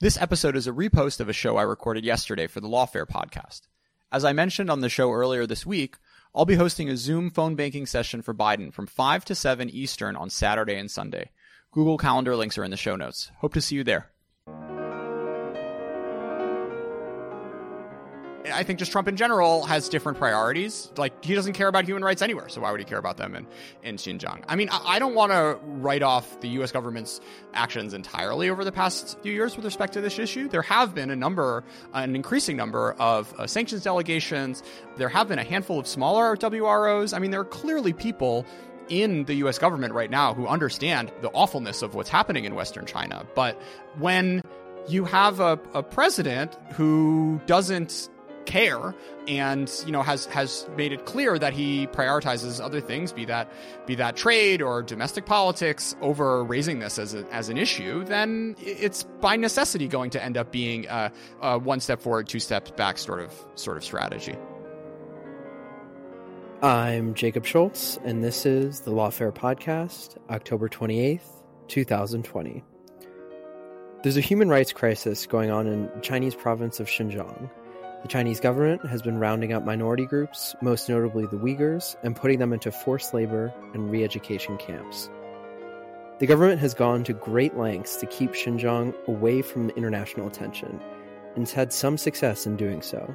This episode is a repost of a show I recorded yesterday for the Lawfare podcast. As I mentioned on the show earlier this week, I'll be hosting a Zoom phone banking session for Biden from 5 to 7 Eastern on Saturday and Sunday. Google Calendar links are in the show notes. Hope to see you there. I think just Trump in general has different priorities. Like he doesn't care about human rights anywhere, so why would he care about them in, in Xinjiang? I mean, I, I don't want to write off the U.S. government's actions entirely over the past few years with respect to this issue. There have been a number, an increasing number of uh, sanctions designations. There have been a handful of smaller WROs. I mean, there are clearly people in the US government right now who understand the awfulness of what's happening in Western China. But when you have a, a president who doesn't care and you know has has made it clear that he prioritizes other things be that be that trade or domestic politics over raising this as, a, as an issue then it's by necessity going to end up being a, a one step forward two steps back sort of sort of strategy I'm Jacob Schulz, and this is the Lawfare Podcast, October 28th, 2020. There's a human rights crisis going on in Chinese province of Xinjiang. The Chinese government has been rounding up minority groups, most notably the Uyghurs, and putting them into forced labor and re education camps. The government has gone to great lengths to keep Xinjiang away from international attention, and has had some success in doing so.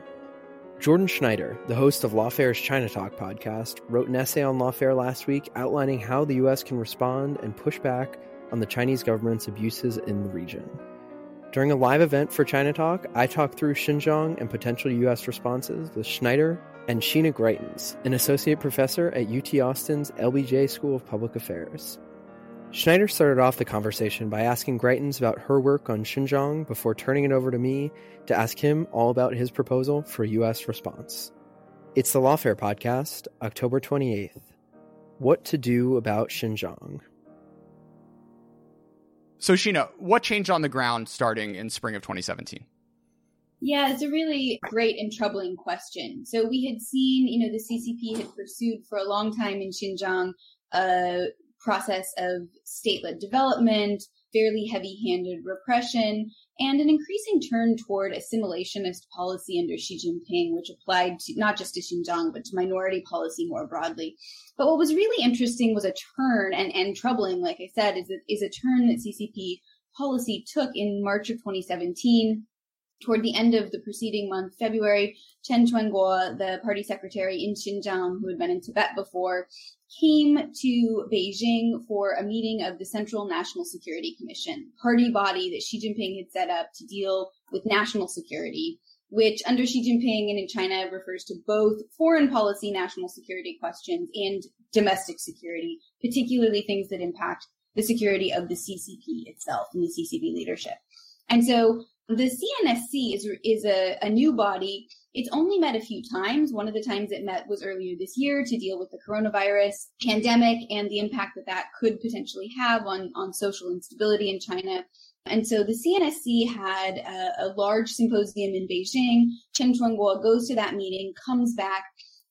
Jordan Schneider, the host of Lawfare's China Talk podcast, wrote an essay on Lawfare last week outlining how the U.S. can respond and push back on the Chinese government's abuses in the region. During a live event for China Talk, I talked through Xinjiang and potential U.S. responses with Schneider and Sheena Greitens, an associate professor at UT Austin's LBJ School of Public Affairs. Schneider started off the conversation by asking Greitens about her work on Xinjiang before turning it over to me to ask him all about his proposal for U.S. response. It's the Lawfare Podcast, October 28th. What to do about Xinjiang. So, Sheena, what changed on the ground starting in spring of 2017? Yeah, it's a really great and troubling question. So we had seen, you know, the CCP had pursued for a long time in Xinjiang a process of state-led development, fairly heavy-handed repression, and an increasing turn toward assimilationist policy under Xi Jinping, which applied to not just to Xinjiang, but to minority policy more broadly. But what was really interesting was a turn and, and troubling, like I said, is is a turn that CCP policy took in March of 2017 toward the end of the preceding month, February, Chen Quanguo, the party secretary in Xinjiang, who had been in Tibet before, came to Beijing for a meeting of the Central National Security Commission, party body that Xi Jinping had set up to deal with national security, which under Xi Jinping and in China refers to both foreign policy national security questions and domestic security, particularly things that impact the security of the CCP itself and the CCP leadership. And so the CNSC is is a, a new body. It's only met a few times. One of the times it met was earlier this year to deal with the coronavirus pandemic and the impact that that could potentially have on on social instability in China. And so the CNSC had a, a large symposium in Beijing. Chen Quanguo goes to that meeting, comes back,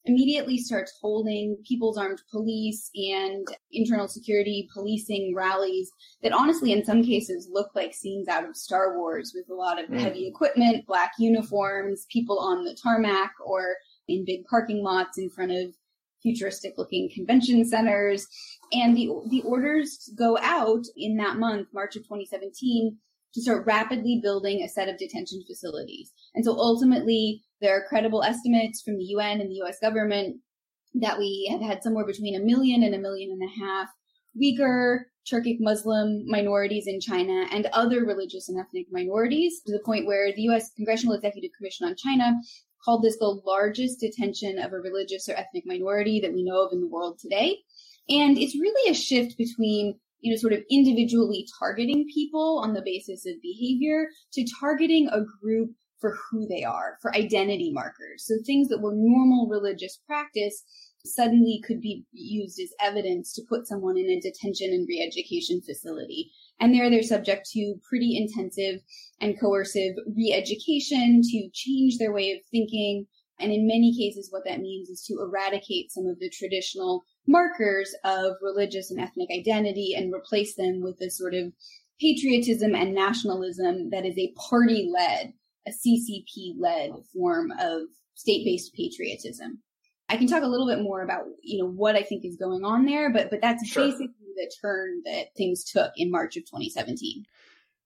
immediately starts holding People's Armed Police and internal security policing rallies that honestly, in some cases, look like scenes out of Star Wars with a lot of mm. heavy equipment, black uniforms, people on the tarmac or in big parking lots in front of futuristic looking convention centers. And the, the orders go out in that month, March of 2017, to start rapidly building a set of detention facilities. And so ultimately, there are credible estimates from the UN and the US government that we have had somewhere between a million and a million and a half Uyghur, Turkic Muslim minorities in China and other religious and ethnic minorities to the point where the US Congressional Executive Commission on China called this the largest detention of a religious or ethnic minority that we know of in the world today. And it's really a shift between you know, sort of individually targeting people on the basis of behavior to targeting a group for who they are, for identity markers. So things that were normal religious practice suddenly could be used as evidence to put someone in a detention and re-education facility. And there they're subject to pretty intensive and coercive re-education to change their way of thinking. And in many cases, what that means is to eradicate some of the traditional markers of religious and ethnic identity and replace them with a sort of patriotism and nationalism that is a party led, a CCP led form of state based patriotism. I can talk a little bit more about, you know, what I think is going on there, but, but that's sure. basically the turn that things took in March of 2017.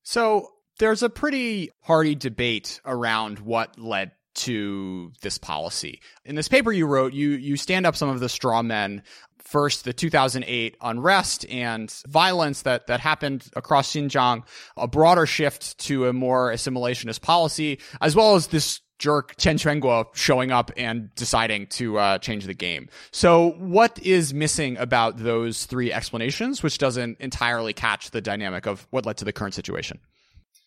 So there's a pretty hearty debate around what led to this policy. In this paper you wrote, you you stand up some of the straw men. First, the 2008 unrest and violence that that happened across Xinjiang, a broader shift to a more assimilationist policy, as well as this jerk Chen Quanguo showing up and deciding to uh, change the game. So, what is missing about those three explanations, which doesn't entirely catch the dynamic of what led to the current situation?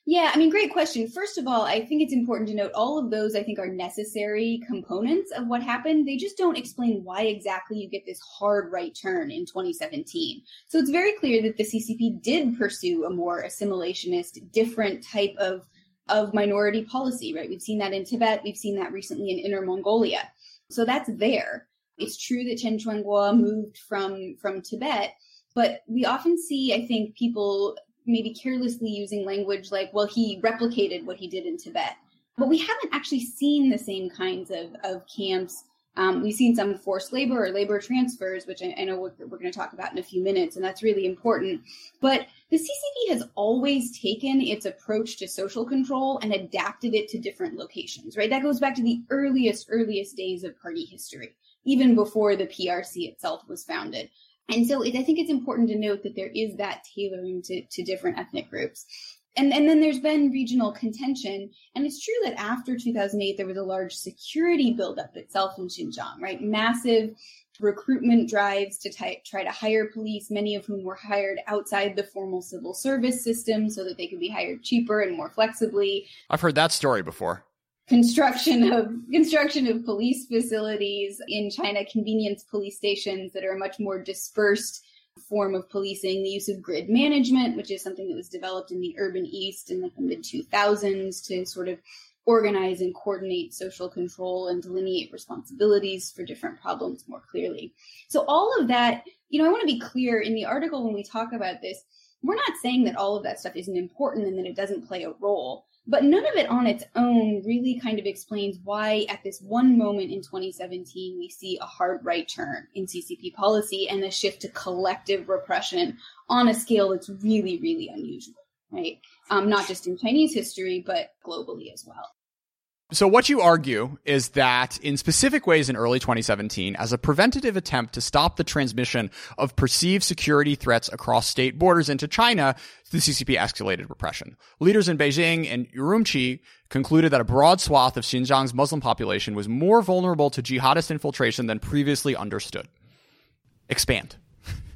Yeah, I mean, great question. First of all, I think it's important to note all of those, I think, are necessary components of what happened. They just don't explain why exactly you get this hard right turn in 2017. So it's very clear that the CCP did pursue a more assimilationist, different type of, of minority policy, right? We've seen that in Tibet, we've seen that recently in Inner Mongolia. So that's there. It's true that Chen Quanguo moved from, from Tibet, but we often see, I think, people maybe carelessly using language like, well, he replicated what he did in Tibet. But we haven't actually seen the same kinds of, of camps. Um, we've seen some forced labor or labor transfers, which I, I know we're, we're going to talk about in a few minutes, and that's really important. But the CCP has always taken its approach to social control and adapted it to different locations, right? That goes back to the earliest, earliest days of party history, even before the PRC itself was founded. And so it, I think it's important to note that there is that tailoring to, to different ethnic groups. And, and then there's been regional contention. And it's true that after 2008, there was a large security buildup itself in Xinjiang, right? Massive recruitment drives to t- try to hire police, many of whom were hired outside the formal civil service system so that they could be hired cheaper and more flexibly. I've heard that story before construction of construction of police facilities in China, convenience police stations that are a much more dispersed form of policing, the use of grid management, which is something that was developed in the urban east in the mid 2000s to sort of organize and coordinate social control and delineate responsibilities for different problems more clearly. So all of that, you know, I want to be clear in the article when we talk about this, we're not saying that all of that stuff isn't important and that it doesn't play a role. But none of it on its own really kind of explains why, at this one moment in 2017, we see a hard right turn in CCP policy and a shift to collective repression on a scale that's really, really unusual, right? Um, not just in Chinese history, but globally as well. So what you argue is that in specific ways in early 2017, as a preventative attempt to stop the transmission of perceived security threats across state borders into China, the CCP escalated repression. Leaders in Beijing and Urumqi concluded that a broad swath of Xinjiang's Muslim population was more vulnerable to jihadist infiltration than previously understood. Expand.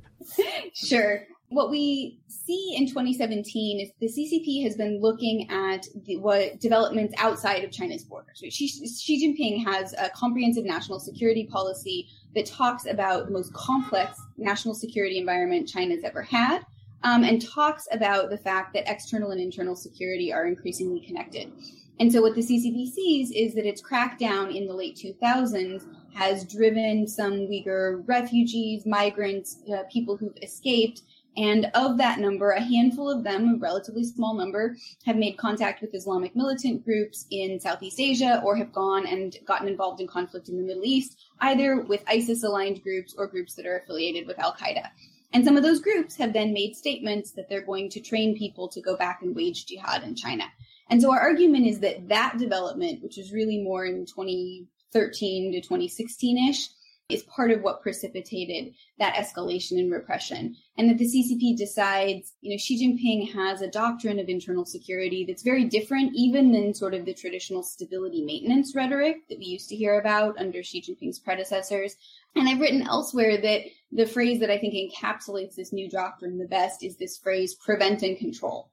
sure what we see in 2017 is the CCP has been looking at the, what developments outside of China's borders. Xi, Xi Jinping has a comprehensive national security policy that talks about the most complex national security environment China's ever had, um, and talks about the fact that external and internal security are increasingly connected. And so, what the CCP sees is that its crackdown in the late 2000s has driven some Uyghur refugees, migrants, uh, people who've escaped and of that number, a handful of them, a relatively small number, have made contact with Islamic militant groups in Southeast Asia or have gone and gotten involved in conflict in the Middle East, either with ISIS aligned groups or groups that are affiliated with Al Qaeda. And some of those groups have then made statements that they're going to train people to go back and wage jihad in China. And so our argument is that that development, which is really more in 2013 to 2016 ish, is part of what precipitated that escalation in repression. And that the CCP decides, you know, Xi Jinping has a doctrine of internal security that's very different even than sort of the traditional stability maintenance rhetoric that we used to hear about under Xi Jinping's predecessors. And I've written elsewhere that the phrase that I think encapsulates this new doctrine the best is this phrase prevent and control.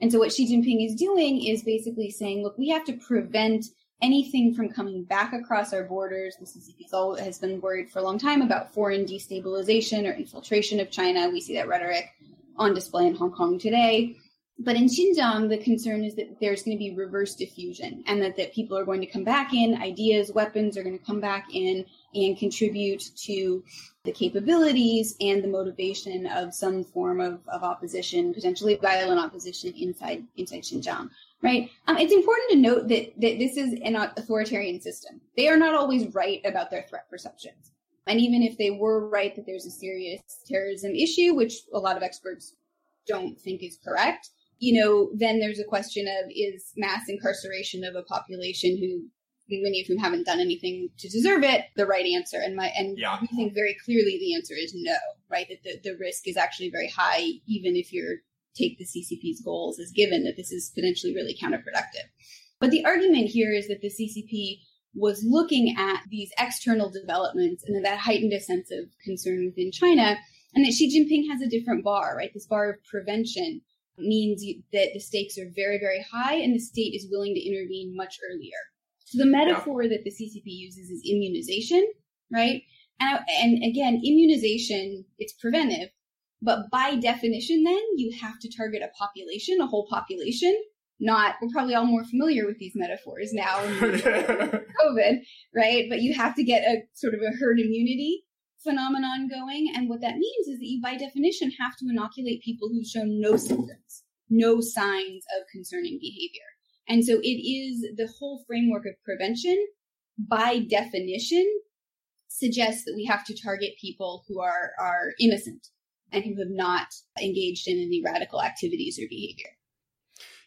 And so what Xi Jinping is doing is basically saying, look, we have to prevent anything from coming back across our borders. CCP has been worried for a long time about foreign destabilization or infiltration of China. We see that rhetoric on display in Hong Kong today. But in Xinjiang, the concern is that there's going to be reverse diffusion and that, that people are going to come back in, ideas, weapons are going to come back in and contribute to the capabilities and the motivation of some form of, of opposition, potentially violent opposition inside inside Xinjiang. Right? Um, it's important to note that, that this is an authoritarian system. They are not always right about their threat perceptions. And even if they were right that there's a serious terrorism issue, which a lot of experts don't think is correct, you know, then there's a question of is mass incarceration of a population who many of whom haven't done anything to deserve it the right answer and my and yeah. we think very clearly the answer is no right that the, the risk is actually very high even if you take the ccp's goals as given that this is potentially really counterproductive but the argument here is that the ccp was looking at these external developments and that heightened a sense of concern within china and that xi jinping has a different bar right this bar of prevention means that the stakes are very, very high and the state is willing to intervene much earlier. So the metaphor yeah. that the CCP uses is immunization, right? And, and again, immunization, it's preventive, but by definition, then you have to target a population, a whole population. Not, we're probably all more familiar with these metaphors now, COVID, right? But you have to get a sort of a herd immunity phenomenon going. And what that means is that you, by definition, have to inoculate people who've shown no symptoms, no signs of concerning behavior. And so it is the whole framework of prevention, by definition, suggests that we have to target people who are, are innocent and who have not engaged in any radical activities or behavior.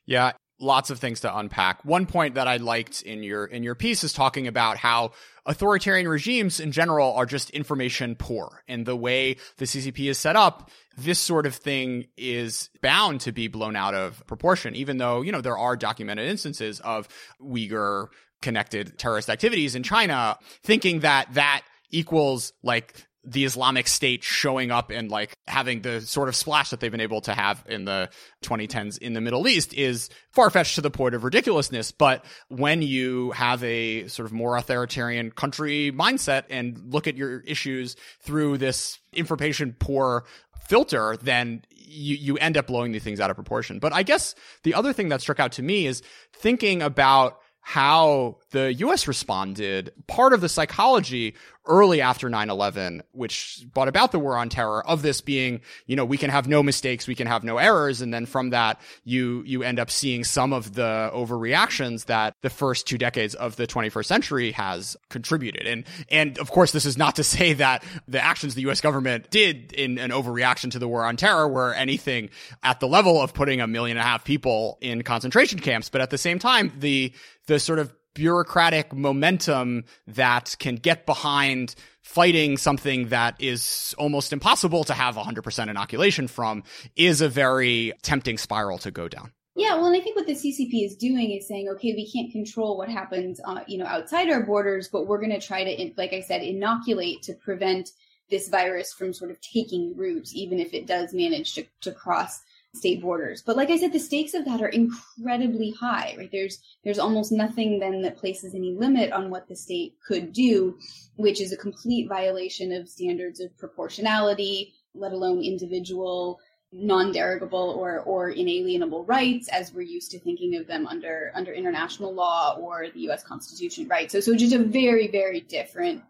Yeah, lots of things to unpack. One point that I liked in your in your piece is talking about how authoritarian regimes in general are just information poor. And the way the CCP is set up, this sort of thing is bound to be blown out of proportion, even though, you know, there are documented instances of Uyghur connected terrorist activities in China, thinking that that equals like the Islamic State showing up and like having the sort of splash that they've been able to have in the 2010s in the Middle East is far fetched to the point of ridiculousness. But when you have a sort of more authoritarian country mindset and look at your issues through this information poor filter, then you, you end up blowing these things out of proportion. But I guess the other thing that struck out to me is thinking about how the US responded, part of the psychology early after 9-11, which brought about the war on terror of this being, you know, we can have no mistakes, we can have no errors. And then from that, you, you end up seeing some of the overreactions that the first two decades of the 21st century has contributed. And, and of course, this is not to say that the actions the U.S. government did in an overreaction to the war on terror were anything at the level of putting a million and a half people in concentration camps. But at the same time, the, the sort of bureaucratic momentum that can get behind fighting something that is almost impossible to have 100% inoculation from is a very tempting spiral to go down. Yeah, well, and I think what the CCP is doing is saying, okay, we can't control what happens, uh, you know, outside our borders, but we're going to try to, like I said, inoculate to prevent this virus from sort of taking root, even if it does manage to, to cross state borders. But like I said, the stakes of that are incredibly high, right? There's there's almost nothing then that places any limit on what the state could do, which is a complete violation of standards of proportionality, let alone individual non-derogable or or inalienable rights as we're used to thinking of them under under international law or the US Constitution, right? So so just a very very different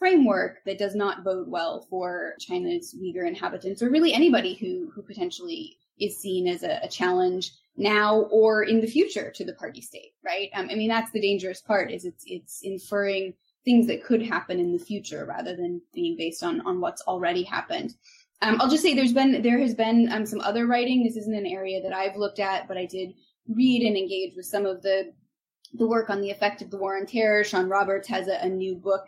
framework that does not bode well for China's Uyghur inhabitants or really anybody who who potentially is seen as a, a, challenge now or in the future to the party state, right? Um, I mean, that's the dangerous part is it's it's inferring things that could happen in the future rather than being based on on what's already happened. Um, I'll just say there's been there has been um, some other writing. This isn't an area that I've looked at, but I did read and engage with some of the the work on the effect of the war on terror. Sean Roberts has a, a new book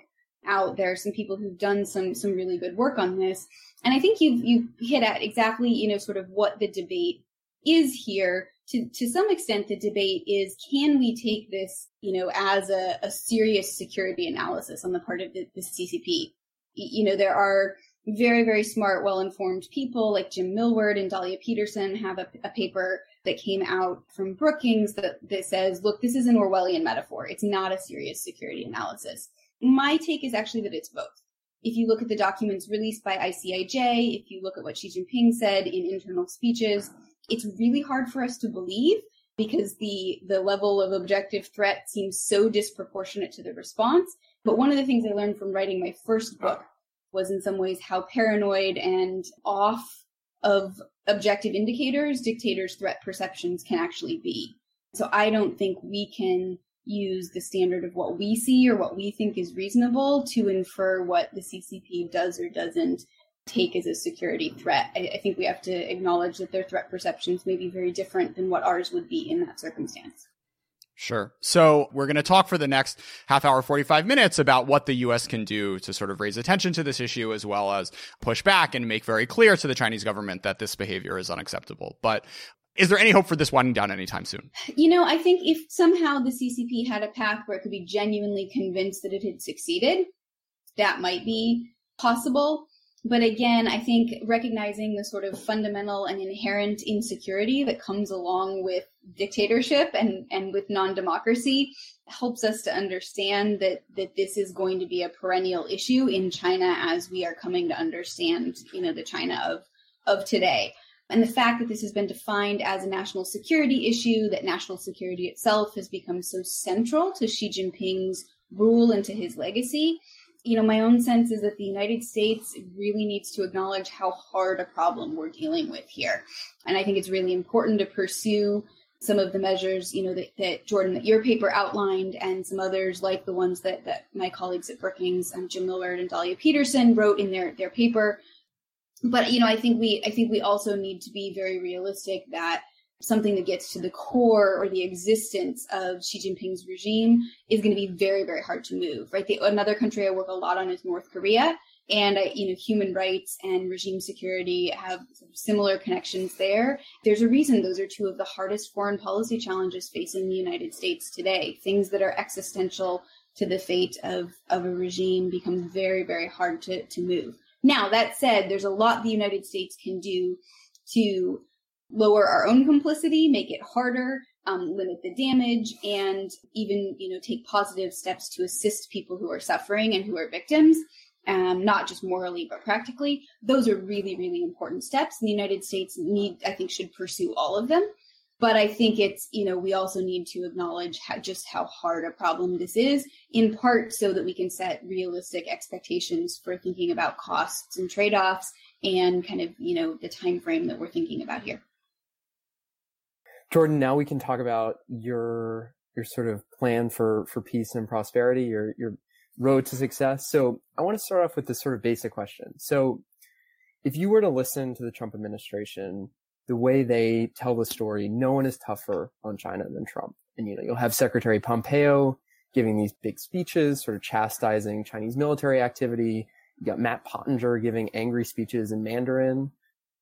out there. Some people who've done some some really good work on this. And I think you've you hit at exactly, you know, sort of what the debate is here. To to some extent, the debate is can we take this, you know, as a, a serious security analysis on the part of the, the CCP? You know, there are very, very smart, well informed people like Jim Millward and Dahlia Peterson have a, a, paper that came out from Brookings that, that says, look, this is an Orwellian metaphor. It's not a serious security analysis. My take is actually that it's both if you look at the documents released by ICIJ, if you look at what Xi Jinping said in internal speeches, it's really hard for us to believe because the the level of objective threat seems so disproportionate to the response. But one of the things I learned from writing my first book was in some ways how paranoid and off of objective indicators dictators' threat perceptions can actually be. So I don't think we can use the standard of what we see or what we think is reasonable to infer what the CCP does or doesn't take as a security threat. I, I, think we have to acknowledge that their threat perceptions may be very different than what ours would be in that circumstance. Sure. So we're going to talk for the next half hour, 45 minutes about what the U.S. can do to sort of raise attention to this issue as well as push back and make very clear to the Chinese government that this behavior is unacceptable. But is there any hope for this winding down anytime soon? You know, I think if somehow the CCP had a path where it could be genuinely convinced that it had succeeded, that might be possible. But again, I think recognizing the sort of fundamental and inherent insecurity that comes along with dictatorship and, and with non democracy helps us to understand that, that this is going to be a perennial issue in China as we are coming to understand, you know, the China of, of today. And the fact that this has been defined as a national security issue, that national security itself has become so central to Xi Jinping's rule and to his legacy, you know, my own sense is that the United States really needs to acknowledge how hard a problem we're dealing with here. And I think it's really important to pursue some of the measures, you know, that, that Jordan, that your paper outlined, and some others like the ones that, that my colleagues at Brookings, and Jim Millward and Dahlia Peterson wrote in their, their paper. But, you know, I think we, I think we also need to be very realistic that something that gets to the core or the existence of Xi Jinping's regime is going to be very, very hard to move, right? The, another country I work a lot on is North Korea. And I, you know, human rights and regime security have similar connections there. There's a reason those are two of the hardest foreign policy challenges facing the United States today. Things that are existential to the fate of, of a regime become very, very hard to, to move. Now, that said, there's a lot the United States can do to lower our own complicity, make it harder, um, limit the damage, and even you know take positive steps to assist people who are suffering and who are victims. Um, not just morally but practically. Those are really, really important steps. And the United States need, I think, should pursue all of them. But I think it's, you know, we also need to acknowledge how, just how hard a problem this is, in part so that we can set realistic expectations for thinking about costs and trade offs and kind of, you know, the time frame that we're thinking about here. Jordan, now we can talk about your your sort of plan for for peace and prosperity, your your road to success. So I want to start off with this sort of basic question. So if you were to listen to the Trump administration, the way they tell the story, no one is tougher on China than Trump. And you know, you'll have Secretary Pompeo giving these big speeches, sort of chastising Chinese military activity. You got Matt Pottinger giving angry speeches in Mandarin.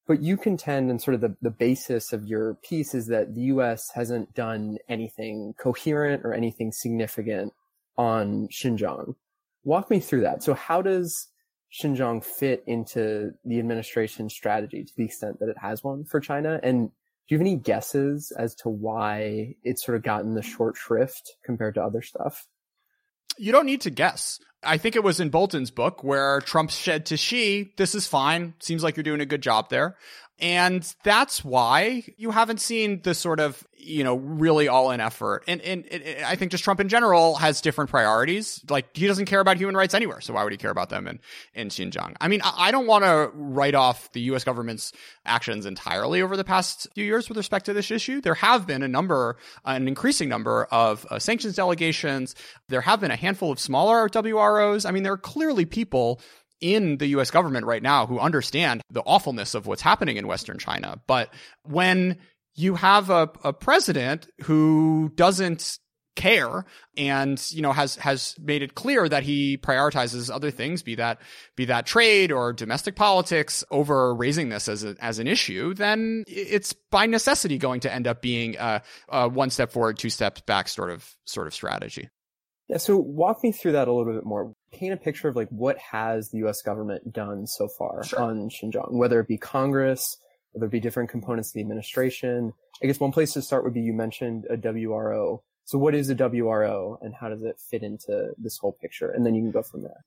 But you contend, and sort of the, the basis of your piece is that the US hasn't done anything coherent or anything significant on Xinjiang. Walk me through that. So, how does Xinjiang fit into the administration's strategy to the extent that it has one for China? And do you have any guesses as to why it's sort of gotten the short shrift compared to other stuff? You don't need to guess. I think it was in Bolton's book where Trump said to Xi, This is fine. Seems like you're doing a good job there. And that's why you haven't seen the sort of, you know, really all in effort. And, and, and, I think just Trump in general has different priorities. Like he doesn't care about human rights anywhere. So why would he care about them in, in Xinjiang? I mean, I, I don't want to write off the US government's actions entirely over the past few years with respect to this issue. There have been a number, an increasing number of uh, sanctions designations. There have been a handful of smaller WROs. I mean, there are clearly people in the US government right now who understand the awfulness of what's happening in Western China. But when you have a, a president who doesn't care and you know has has made it clear that he prioritizes other things be that be that trade or domestic politics over raising this as a, as an issue then it's by necessity going to end up being a, a one step forward two steps back sort of sort of strategy yeah, so walk me through that a little bit more. Paint a picture of like what has the U.S. government done so far sure. on Xinjiang, whether it be Congress, whether it be different components of the administration. I guess one place to start would be you mentioned a WRO. So what is a WRO and how does it fit into this whole picture? And then you can go from there.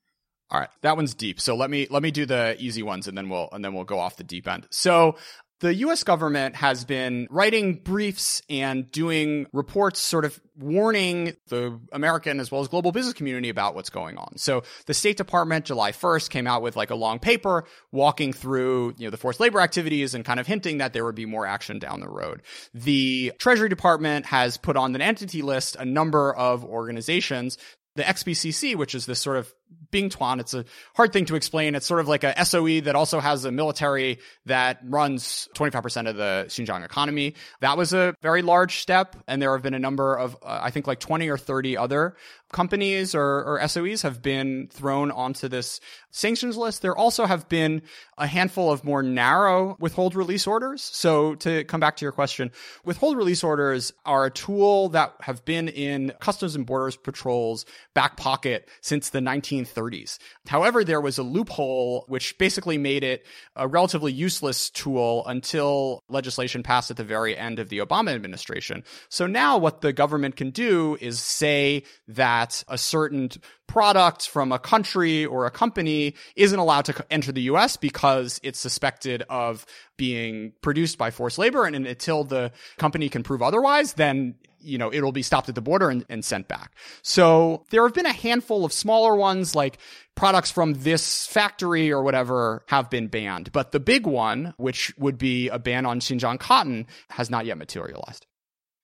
All right, that one's deep. So let me let me do the easy ones, and then we'll and then we'll go off the deep end. So the US government has been writing briefs and doing reports sort of warning the American as well as global business community about what's going on. So the State Department July 1st came out with like a long paper walking through, you know, the forced labor activities and kind of hinting that there would be more action down the road. The Treasury Department has put on an entity list a number of organizations the XBCC, which is this sort of Bing Tuan. It's a hard thing to explain. It's sort of like a SOE that also has a military that runs 25% of the Xinjiang economy. That was a very large step. And there have been a number of, uh, I think like 20 or 30 other companies or, or SOEs have been thrown onto this sanctions list. There also have been a handful of more narrow withhold release orders. So to come back to your question, withhold release orders are a tool that have been in Customs and Borders Patrol's back pocket since the 1930s. However, there was a loophole which basically made it a relatively useless tool until legislation passed at the very end of the Obama administration. So now what the government can do is say that a certain product from a country or a company isn't allowed to enter the US because it's suspected of being produced by forced labor. And until the company can prove otherwise, then you know, it'll be stopped at the border and, and, sent back. So there have been a handful of smaller ones like products from this factory or whatever have been banned. But the big one, which would be a ban on Xinjiang cotton, has not yet materialized.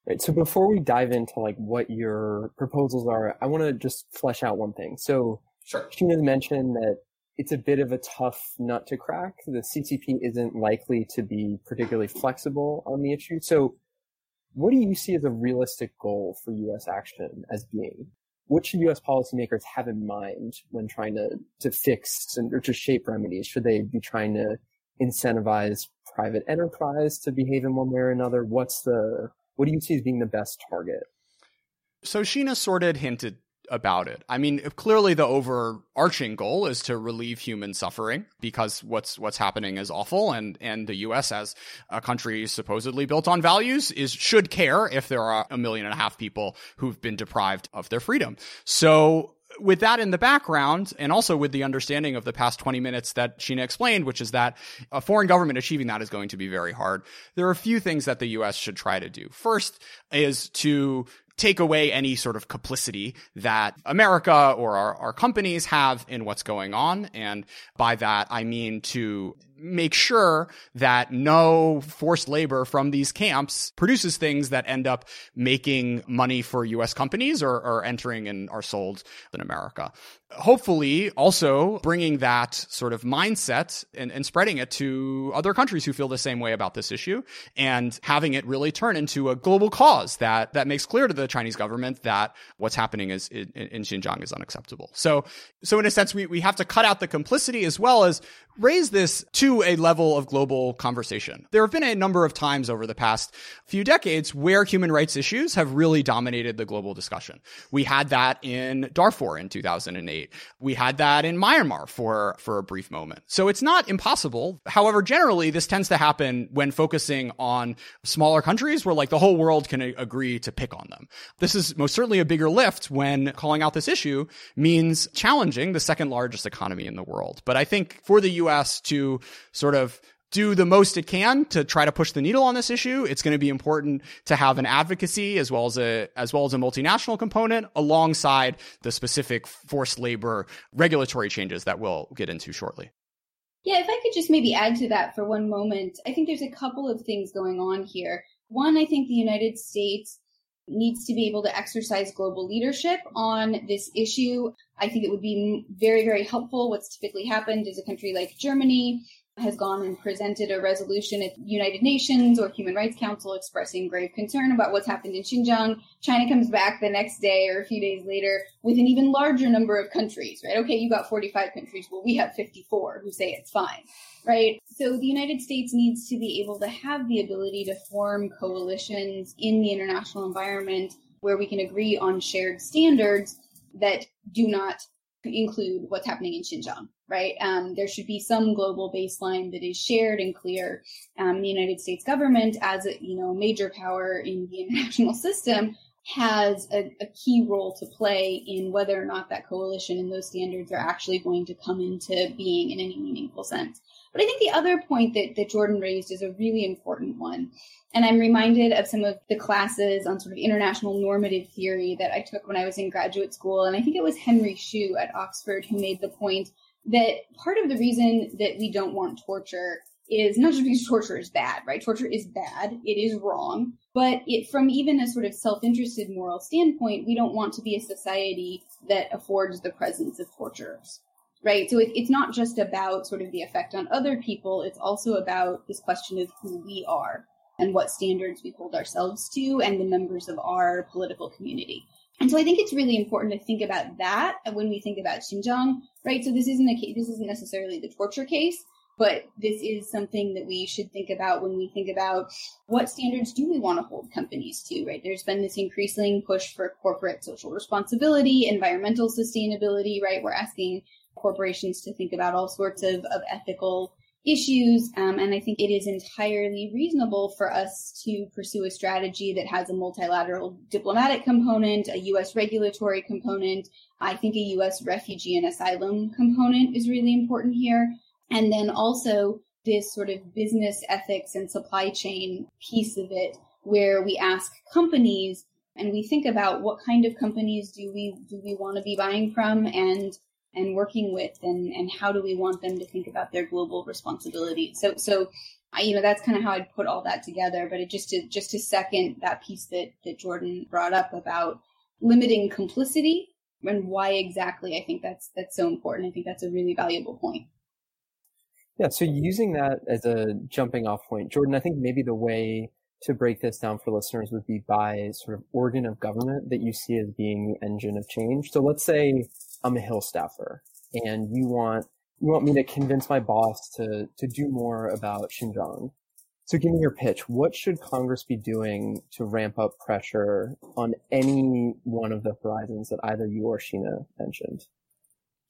Right. So before we dive into like what your proposals are, I want to just flesh out one thing. So sure. Sheena's mentioned that it's a bit of a tough nut to crack. The CCP isn't likely to be particularly flexible on the issue. So what do you see as a realistic goal for U.S. action as being? What should U.S. policymakers have in mind when trying to, to fix and, or to shape remedies? Should they be trying to incentivize private enterprise to behave in one way or another? What's the what do you see as being the best target? So Sheena sort of hinted about it. I mean, clearly the overarching goal is to relieve human suffering because what's what's happening is awful and and the US as a country supposedly built on values is should care if there are a million and a half people who've been deprived of their freedom. So with that in the background, and also with the understanding of the past 20 minutes that Sheena explained, which is that a foreign government achieving that is going to be very hard, there are a few things that the US should try to do. First is to take away any sort of complicity that America or our, our companies have in what's going on. And by that, I mean to make sure that no forced labor from these camps produces things that end up making money for US companies or, or entering and are sold in America hopefully also bringing that sort of mindset and, and, spreading it to other countries who feel the same way about this issue and having it really turn into a global cause that that makes clear to the Chinese government that what's happening is in, in Xinjiang is unacceptable. So so in a sense we, we have to cut out the complicity as well as raise this to a level of global conversation. There have been a number of times over the past few decades where human rights issues have really dominated the global discussion. We had that in Darfur in 2008. We had that in Myanmar for, for a brief moment. So it's not impossible. However, generally this tends to happen when focusing on smaller countries where like the whole world can agree to pick on them. This is most certainly a bigger lift when calling out this issue means challenging the second largest economy in the world. But I think for the US to sort of do the most it can to try to push the needle on this issue. It's going to be important to have an advocacy as well as a as well as a multinational component alongside the specific forced labor regulatory changes that we'll get into shortly. Yeah, if I could just maybe add to that for one moment, I think there's a couple of things going on here. One, I think the United States needs to be able to exercise global leadership on this issue. I think it would be very, very helpful. What's typically happened is a country like Germany has gone and presented a resolution at United Nations or Human Rights Council expressing grave concern about what's happened in Xinjiang. China comes back the next day or a few days later with an even larger number of countries, right? Okay, you got 45 countries. Well, we have 54 who say it's fine, right? So the United States needs to be able to have the ability to form coalitions in the international environment where we can agree on shared standards that do not include what's happening in Xinjiang, right? Um, there should be some global baseline that is shared and clear. Um, the United States government, as a you know major power in the international system, has a, a, key role to play in whether or not that coalition and those standards are actually going to come into being in any meaningful sense. But I think the other point that, that Jordan raised is a really important one. And I'm reminded of some of the classes on sort of international normative theory that I took when I was in graduate school. And I think it was Henry Shue at Oxford who made the point that part of the reason that we don't want torture is not just because torture is bad, right? Torture is bad. It is wrong. But it, from even a sort of self-interested moral standpoint, we don't want to be a society that affords the presence of torturers, right? So it, it's not just about sort of the effect on other people. It's also about this question of who we are and what standards we hold ourselves to and the members of our political community. And so I think it's really important to think about that when we think about Xinjiang, right? So this isn't a case, this isn't necessarily the torture case, but this is something that we should think about when we think about what standards do we want to hold companies to, right? There's been this increasing push for corporate social responsibility, environmental sustainability, right? We're asking corporations to think about all sorts of, of ethical issues. Um, and I think it is entirely reasonable for us to pursue a strategy that has a multilateral diplomatic component, a U.S. regulatory component. I think a U.S. refugee and asylum component is really important here. And then also this sort of business ethics and supply chain piece of it, where we ask companies and we think about what kind of companies do we do we want to be buying from and and working with and and how do we want them to think about their global responsibility. So so I, you know that's kind of how I'd put all that together but it just to just to second that piece that that Jordan brought up about limiting complicity and why exactly I think that's that's so important. I think that's a really valuable point. Yeah, so using that as a jumping off point, Jordan, I think maybe the way to break this down for listeners would be by sort of organ of government that you see as being the engine of change. So let's say I'm a Hill staffer and you want you want me to convince my boss to to do more about Xinjiang. So give me your pitch. What should Congress be doing to ramp up pressure on any one of the horizons that either you or Sheena mentioned?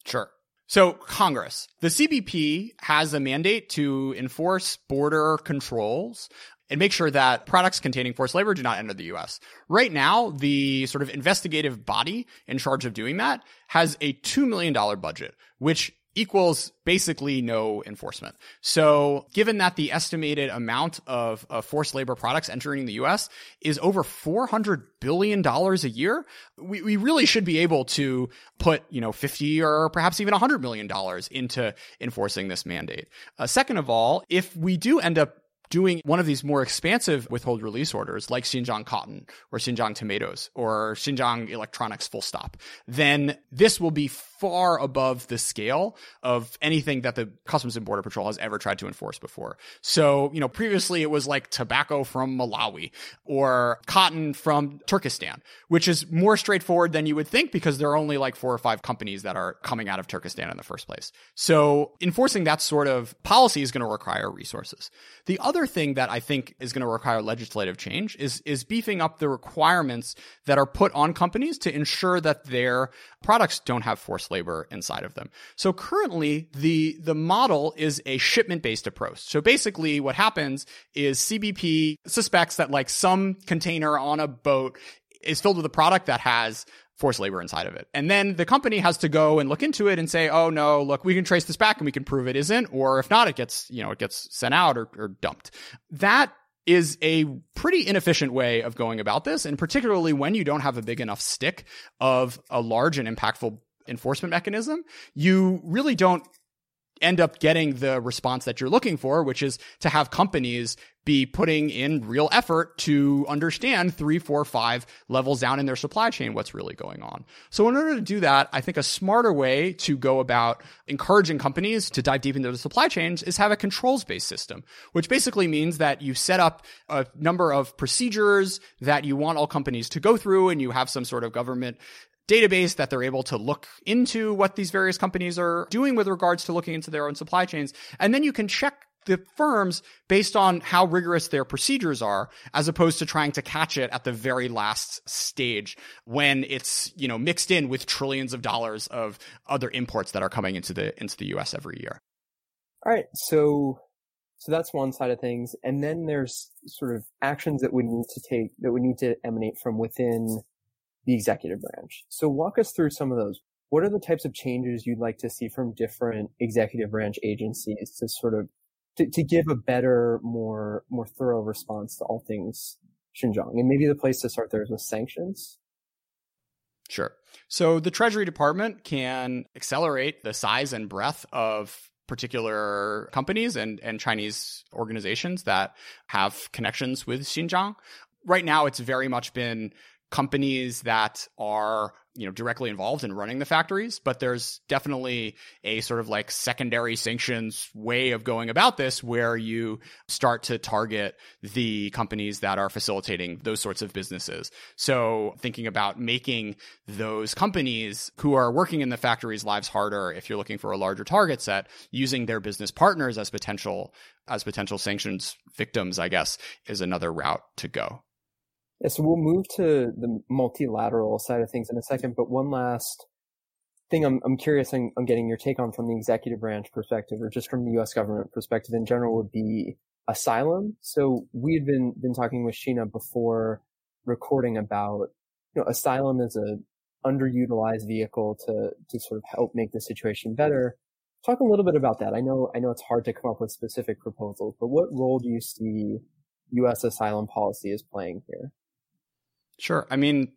Sure. So Congress, the CBP has a mandate to enforce border controls and make sure that products containing forced labor do not enter the US. Right now, the sort of investigative body in charge of doing that has a $2 million budget, which equals basically no enforcement. So given that the estimated amount of, of, forced labor products entering the US is over $400 billion a year, we, we really should be able to put, you know, 50 or perhaps even $100 million into enforcing this mandate. Uh, second of all, if we do end up doing one of these more expansive withhold release orders like Xinjiang cotton or Xinjiang tomatoes or Xinjiang electronics full stop, then this will be far above the scale of anything that the Customs and Border Patrol has ever tried to enforce before. So, you know, previously it was like tobacco from Malawi or cotton from Turkestan, which is more straightforward than you would think because there are only like four or five companies that are coming out of Turkestan in the first place. So enforcing that sort of policy is going to require resources. The other thing that I think is going to require legislative change is, is beefing up the requirements that are put on companies to ensure that their products don't have forced labor inside of them. So currently the, the model is a shipment based approach. So basically what happens is CBP suspects that like some container on a boat is filled with a product that has forced labor inside of it. And then the company has to go and look into it and say, oh no, look, we can trace this back and we can prove it isn't. Or if not, it gets, you know, it gets sent out or, or dumped. That is a pretty inefficient way of going about this. And particularly when you don't have a big enough stick of a large and impactful enforcement mechanism, you really don't end up getting the response that you're looking for, which is to have companies be putting in real effort to understand three, four, five levels down in their supply chain what's really going on. So in order to do that, I think a smarter way to go about encouraging companies to dive deep into the supply chains is have a controls based system, which basically means that you set up a number of procedures that you want all companies to go through and you have some sort of government database that they're able to look into what these various companies are doing with regards to looking into their own supply chains. And then you can check the firms based on how rigorous their procedures are, as opposed to trying to catch it at the very last stage when it's, you know, mixed in with trillions of dollars of other imports that are coming into the, into the US every year. All right. So, so that's one side of things. And then there's sort of actions that we need to take, that would need to emanate from within the executive branch. So walk us through some of those. what are the types of changes you'd like to see from different executive branch agencies to sort of to, to give a better, more more thorough response to all things Xinjiang? And maybe the place to start there is with sanctions. Sure. So the Treasury Department can accelerate the size and breadth of particular companies and, and Chinese organizations that have connections with Xinjiang. Right now, it's very much been companies that are you know directly involved in running the factories but there's definitely a sort of like secondary sanctions way of going about this where you start to target the companies that are facilitating those sorts of businesses. So thinking about making those companies who are working in the factories lives harder if you're looking for a larger target set using their business partners as potential as potential sanctions victims i guess is another route to go yeah, so we'll move to the multilateral side of things in a second, but one last thing I'm, I'm curious getting your take on from the executive branch perspective or just from the US government perspective in general would be asylum. So we had been, been talking with Sheena before recording about, you know, asylum is a underutilized vehicle to, to sort of help make the situation better. Talk a little bit about that. I know, I know it's hard to come up with specific proposals, but what role do you see U.S. asylum policy is playing here? Sure. I mean,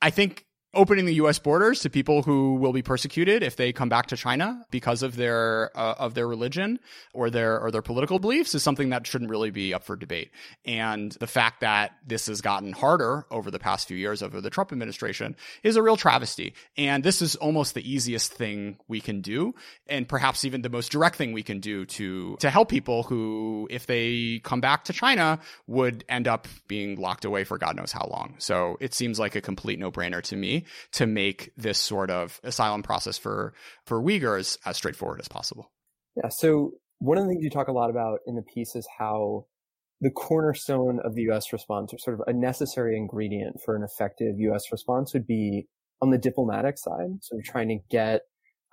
I think opening the U.S. borders to people who will be persecuted if they come back to China because of their uh, of their religion or their or their political beliefs is something that shouldn't really be up for debate. And the fact that this has gotten harder over the past few years over the Trump administration is a real travesty. And this is almost the easiest thing we can do, and perhaps even the most direct thing we can do to to help people who, if they come back to China, would end up being locked away for God knows how long. So it seems like a complete no brainer to me to make this sort of asylum process for for Uyghurs as straightforward as possible. Yeah. So one of the things you talk a lot about in the piece is how the cornerstone of the U.S. response, or sort of a necessary ingredient for an effective U.S. response, would be on the diplomatic side. So trying to get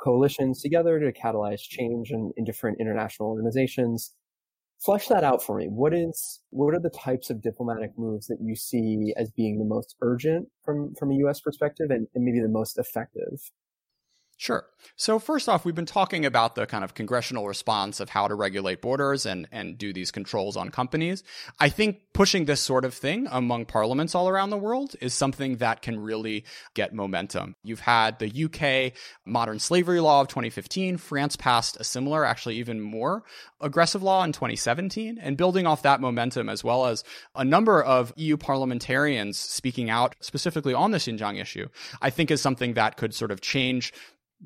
coalitions together to catalyze change in, in different international organizations flesh that out for me. What is what are the types of diplomatic moves that you see as being the most urgent from from a U.S. perspective, and, and maybe the most effective? Sure. So first off, we've been talking about the kind of congressional response of how to regulate borders and, and do these controls on companies. I think pushing this sort of thing among parliaments all around the world is something that can really get momentum. You've had the UK modern slavery law of 2015. France passed a similar, actually even more aggressive law in 2017 and building off that momentum as well as a number of EU parliamentarians speaking out specifically on the Xinjiang issue, I think is something that could sort of change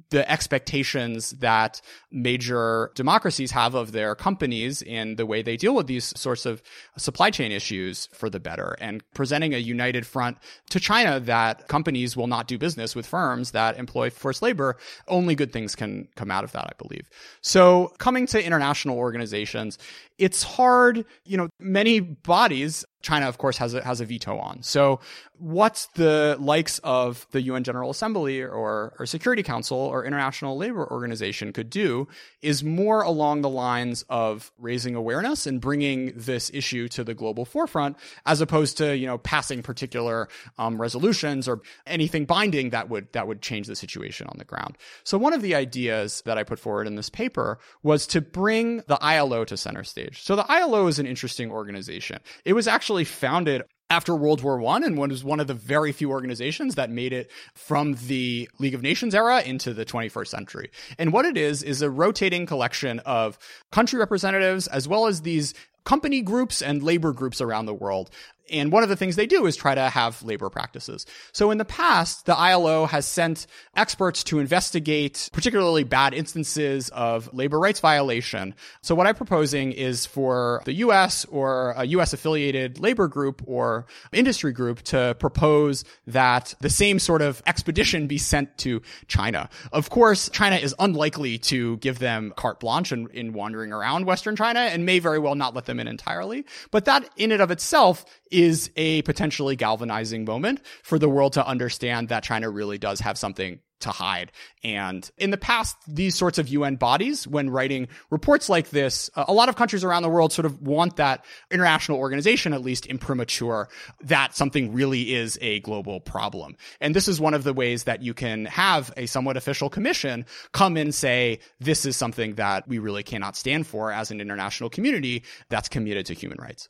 the expectations that major democracies have of their companies in the way they deal with these sorts of supply chain issues for the better and presenting a united front to China that companies will not do business with firms that employ forced labor. Only good things can come out of that, I believe. So coming to international organizations, it's hard, you know, many bodies China, of course, has a, has a veto on. So what the likes of the UN General Assembly or, or Security Council or International Labor Organization could do is more along the lines of raising awareness and bringing this issue to the global forefront, as opposed to, you know, passing particular um, resolutions or anything binding that would, that would change the situation on the ground. So one of the ideas that I put forward in this paper was to bring the ILO to center stage. So the ILO is an interesting organization. It was actually actually founded after World War One and was one of the very few organizations that made it from the League of Nations era into the 21st century. And what it is is a rotating collection of country representatives as well as these company groups and labor groups around the world and one of the things they do is try to have labor practices. So in the past, the ILO has sent experts to investigate particularly bad instances of labor rights violation. So what I'm proposing is for the US or a US affiliated labor group or industry group to propose that the same sort of expedition be sent to China. Of course, China is unlikely to give them carte blanche in, in wandering around Western China and may very well not let them in entirely. But that in and of itself is a potentially galvanizing moment for the world to understand that China really does have something to hide. And in the past, these sorts of UN bodies, when writing reports like this, uh, a lot of countries around the world sort of want that international organization, at least imprimatur, that something really is a global problem. And this is one of the ways that you can have a somewhat official commission come and say, this is something that we really cannot stand for as an international community that's committed to human rights.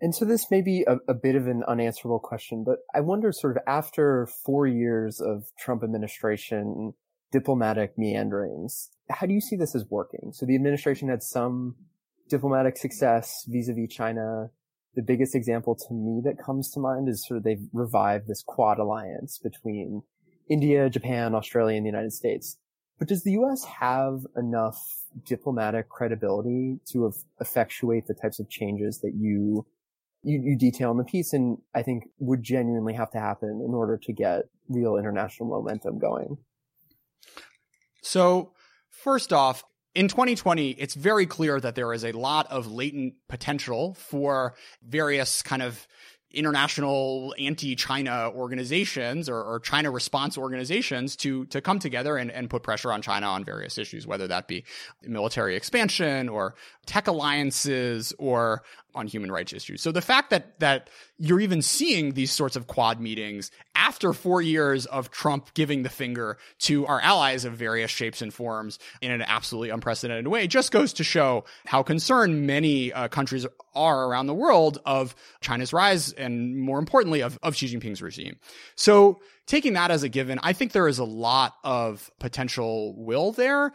And so this may be a, a, bit of an unanswerable question, but I wonder sort of after four years of Trump administration diplomatic meanderings, how do you see this as working? So the administration had some diplomatic success vis-a-vis China. The biggest example to me that comes to mind is sort of they've revived this quad alliance between India, Japan, Australia, and the United States. But does the U.S. have enough diplomatic credibility to effectuate the types of changes that you you, you detail in the piece and I think would genuinely have to happen in order to get real international momentum going. So, first off, in 2020, it's very clear that there is a lot of latent potential for various kind of international anti-China organizations or, or, China response organizations to to come together and, and put pressure on China on various issues, whether that be military expansion or tech alliances or on human rights issues. So the fact that that you're even seeing these sorts of quad meetings after 4 years of Trump giving the finger to our allies of various shapes and forms in an absolutely unprecedented way just goes to show how concerned many uh, countries are around the world of China's rise and more importantly of of Xi Jinping's regime. So taking that as a given, I think there is a lot of potential will there.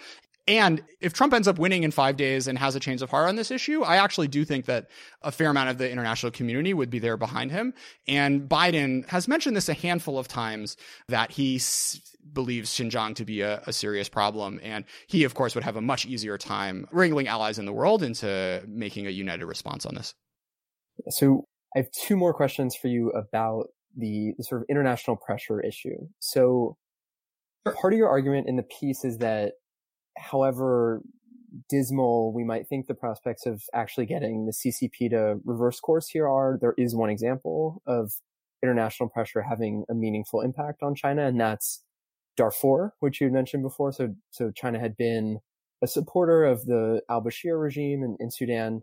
And if Trump ends up winning in five days and has a change of heart on this issue, I actually do think that a fair amount of the international community would be there behind him. And Biden has mentioned this a handful of times that he s- believes Xinjiang to be a, a, serious problem. And he, of course, would have a much easier time wrangling allies in the world into making a united response on this. So I have two more questions for you about the, the sort of international pressure issue. So part of your argument in the piece is that however dismal we might think the prospects of actually getting the CCP to reverse course here are, there is one example of international pressure having a meaningful impact on China, and that's Darfur, which you mentioned before. So, so China had been a supporter of the al-Bashir regime in, in Sudan.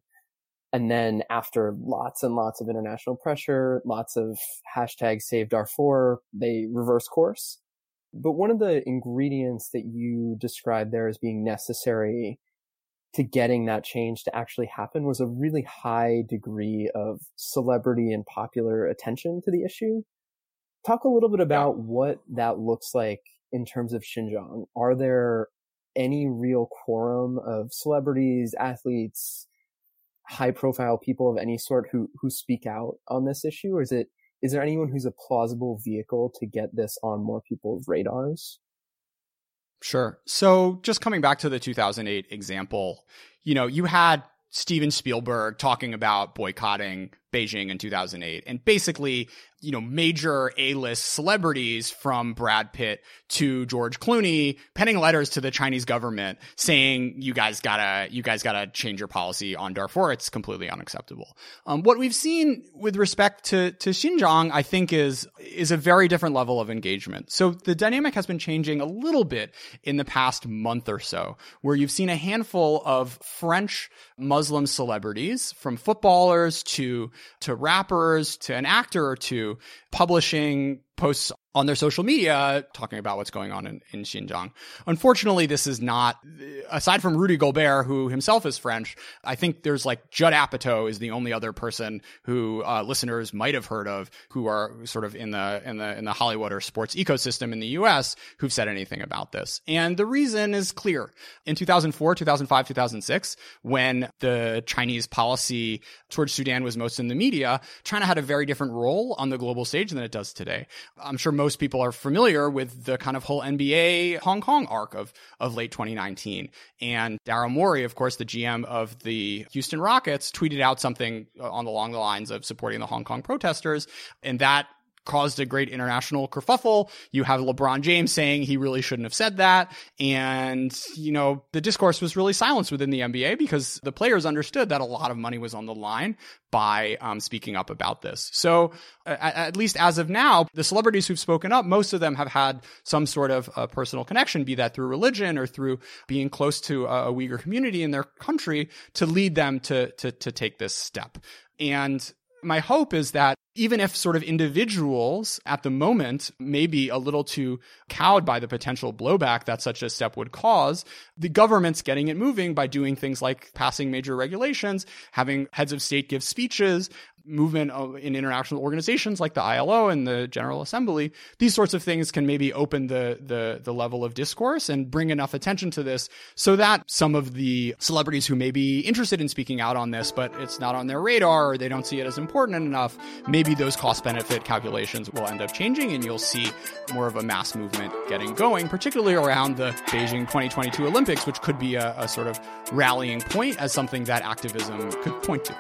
And then after lots and lots of international pressure, lots of hashtag save Darfur, they reverse course but one of the ingredients that you described there as being necessary to getting that change to actually happen was a really high degree of celebrity and popular attention to the issue. Talk a little bit about what that looks like in terms of Xinjiang. Are there any real quorum of celebrities, athletes, high profile people of any sort who, who speak out on this issue? Or is it is there anyone who's a plausible vehicle to get this on more people's radars? Sure. So just coming back to the 2008 example, you know, you had Steven Spielberg talking about boycotting Beijing in 2008 and basically you know, major A-list celebrities from Brad Pitt to George Clooney penning letters to the Chinese government saying, you guys gotta, you guys gotta change your policy on Darfur. It's completely unacceptable. Um, what we've seen with respect to, to Xinjiang, I think is, is a very different level of engagement. So the dynamic has been changing a little bit in the past month or so, where you've seen a handful of French Muslim celebrities from footballers to, to rappers to an actor or two publishing posts on their social media talking about what's going on in, in Xinjiang. Unfortunately, this is not, aside from Rudy Gobert, who himself is French, I think there's like Judd Apatow is the only other person who uh, listeners might have heard of who are sort of in the, in the, in the Hollywood or sports ecosystem in the US who've said anything about this. And the reason is clear. In 2004, 2005, 2006, when the Chinese policy towards Sudan was most in the media, China had a very different role on the global stage than it does today. I'm sure most people are familiar with the kind of whole NBA Hong Kong arc of, of late 2019. And Daryl Morey, of course, the GM of the Houston Rockets, tweeted out something uh, on along the lines of supporting the Hong Kong protesters. And that caused a great international kerfuffle. You have LeBron James saying he really shouldn't have said that. And, you know, the discourse was really silenced within the NBA because the players understood that a lot of money was on the line by um, speaking up about this. So, at, at, least as of now, the celebrities who've spoken up, most of them have had some sort of uh, personal connection, be that through religion or through being close to a, a Uyghur community in their country to lead them to, to, to take this step. And my hope is that even if sort of individuals at the moment may be a little too cowed by the potential blowback that such a step would cause, the government's getting it moving by doing things like passing major regulations, having heads of state give speeches, movement in international organizations like the ILO and the General Assembly, these sorts of things can maybe open the, the, the level of discourse and bring enough attention to this so that some of the celebrities who may be interested in speaking out on this, but it's not on their radar or they don't see it as important enough, maybe those cost benefit calculations will end up changing and you'll see more of a mass movement getting going, particularly around the Beijing 2022 Olympics, which could be a, a sort of rallying point as something that activism could point to.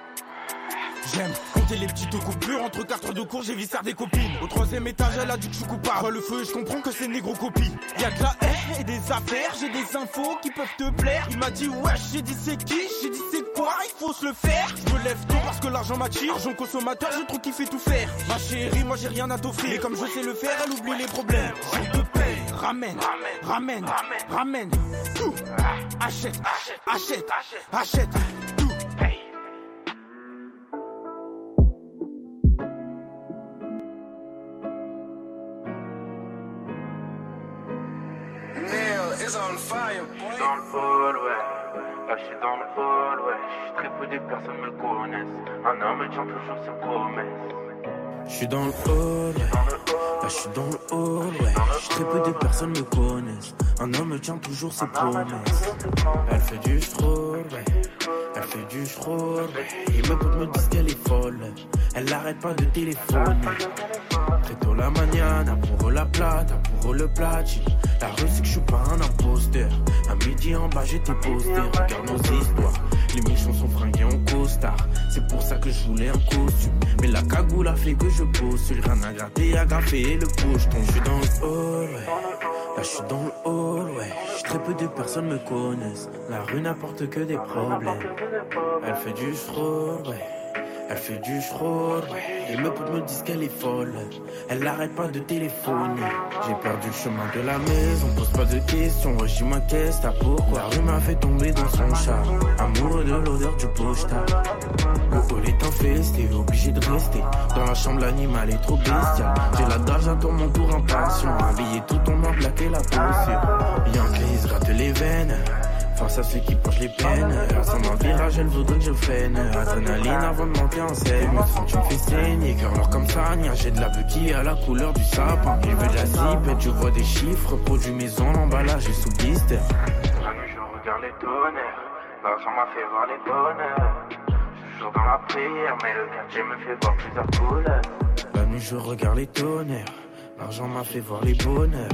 J'aime compter les petits coupures entre quatre de cours, j'ai vissard des copines. Au troisième étage, elle a dit que je le feu, je comprends que c'est négro copie. Y'a de la haine et des affaires, j'ai des infos qui peuvent te plaire. Il m'a dit wesh, j'ai dit c'est qui, j'ai dit c'est quoi, il faut se le faire. Je me lève tôt parce que l'argent m'attire. Argent consommateur, je trouve qu'il fait tout faire. Ma chérie, moi j'ai rien à t'offrir. Mais comme je sais le faire, elle oublie les problèmes. Je te paye, ramène, ramène, ramène, ramène. Tout. Achète, achète, achète, achète. Le pôle, ouais. Là, je suis dans le pôle, ouais. Je suis très peu de personnes me connaissent. Un homme tient toujours ses promesses. Je suis dans le hall, là je suis dans le hall, ouais. Très peu de personnes me connaissent. Un homme tient toujours ses promesses. Elle fait du frôle, ouais. Elle fait du ouais. Et mes potes me disent qu'elle est folle. Elle n'arrête pas de téléphoner. Très la maniana, pour la plata, pour le platine. La rue, c'est que je suis pas un imposteur. À midi en bas, j'étais posté. Regarde nos histoires. Les méchants sont fringués en costard. C'est pour ça que je voulais un costume. Mais la cagoule a fait que je pose. Rien à gratter, à graffer le pocheton. Je suis dans le hall, ouais. Là, je suis dans le hall, ouais. Très peu de personnes me connaissent. La rue n'apporte que des problèmes. Elle fait du fraude, ouais. Elle fait du fraude, Et me me disent qu'elle est folle. Elle n'arrête pas de téléphoner. J'ai perdu le chemin de la maison, pose pas de questions. Ouais, je m'inquiète, t'as pourquoi. La rue m'a fait tomber dans son char? Amoureux de l'odeur du posta. Le hall est infesté, obligé de rester. Dans la chambre, l'animal est trop bestial. J'ai la dalle, j'attends mon tour impatient. Habillé tout en noir, plaqué la posture. Y'a un crise, gratte les veines. Face à ceux qui penchent les peines. À un virage, elle voudrait que je freine. Adrénaline avant de monter en scène. Me sens, tu me fais saigner. Cœur noir comme ça, j'ai de la qui à la couleur du sapin. Je veux de la zip, je vois des chiffres. Produit maison, l'emballage est sous blister. La nuit, je regarde les tonnerres. L'argent m'a fait voir les bonheurs. Toujours dans la prière, mais le quartier me fait voir plusieurs couleurs. La nuit, je regarde les tonnerres. L'argent m'a fait voir les bonheurs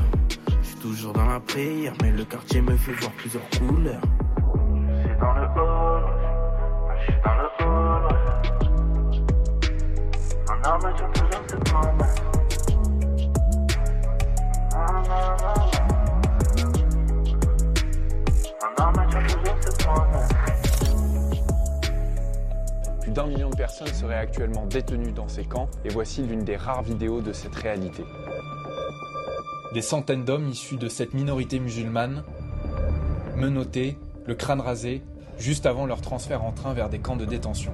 toujours dans la prière, mais le quartier me fait voir plusieurs couleurs. Je suis dans le hall, je suis dans le hall. Un homme tient toujours ses promesses. Un homme tient toujours ses promesses. Plus d'un million de personnes seraient actuellement détenues dans ces camps, et voici l'une des rares vidéos de cette réalité. Des centaines d'hommes issus de cette minorité musulmane, menottés, le crâne rasé, juste avant leur transfert en train vers des camps de détention.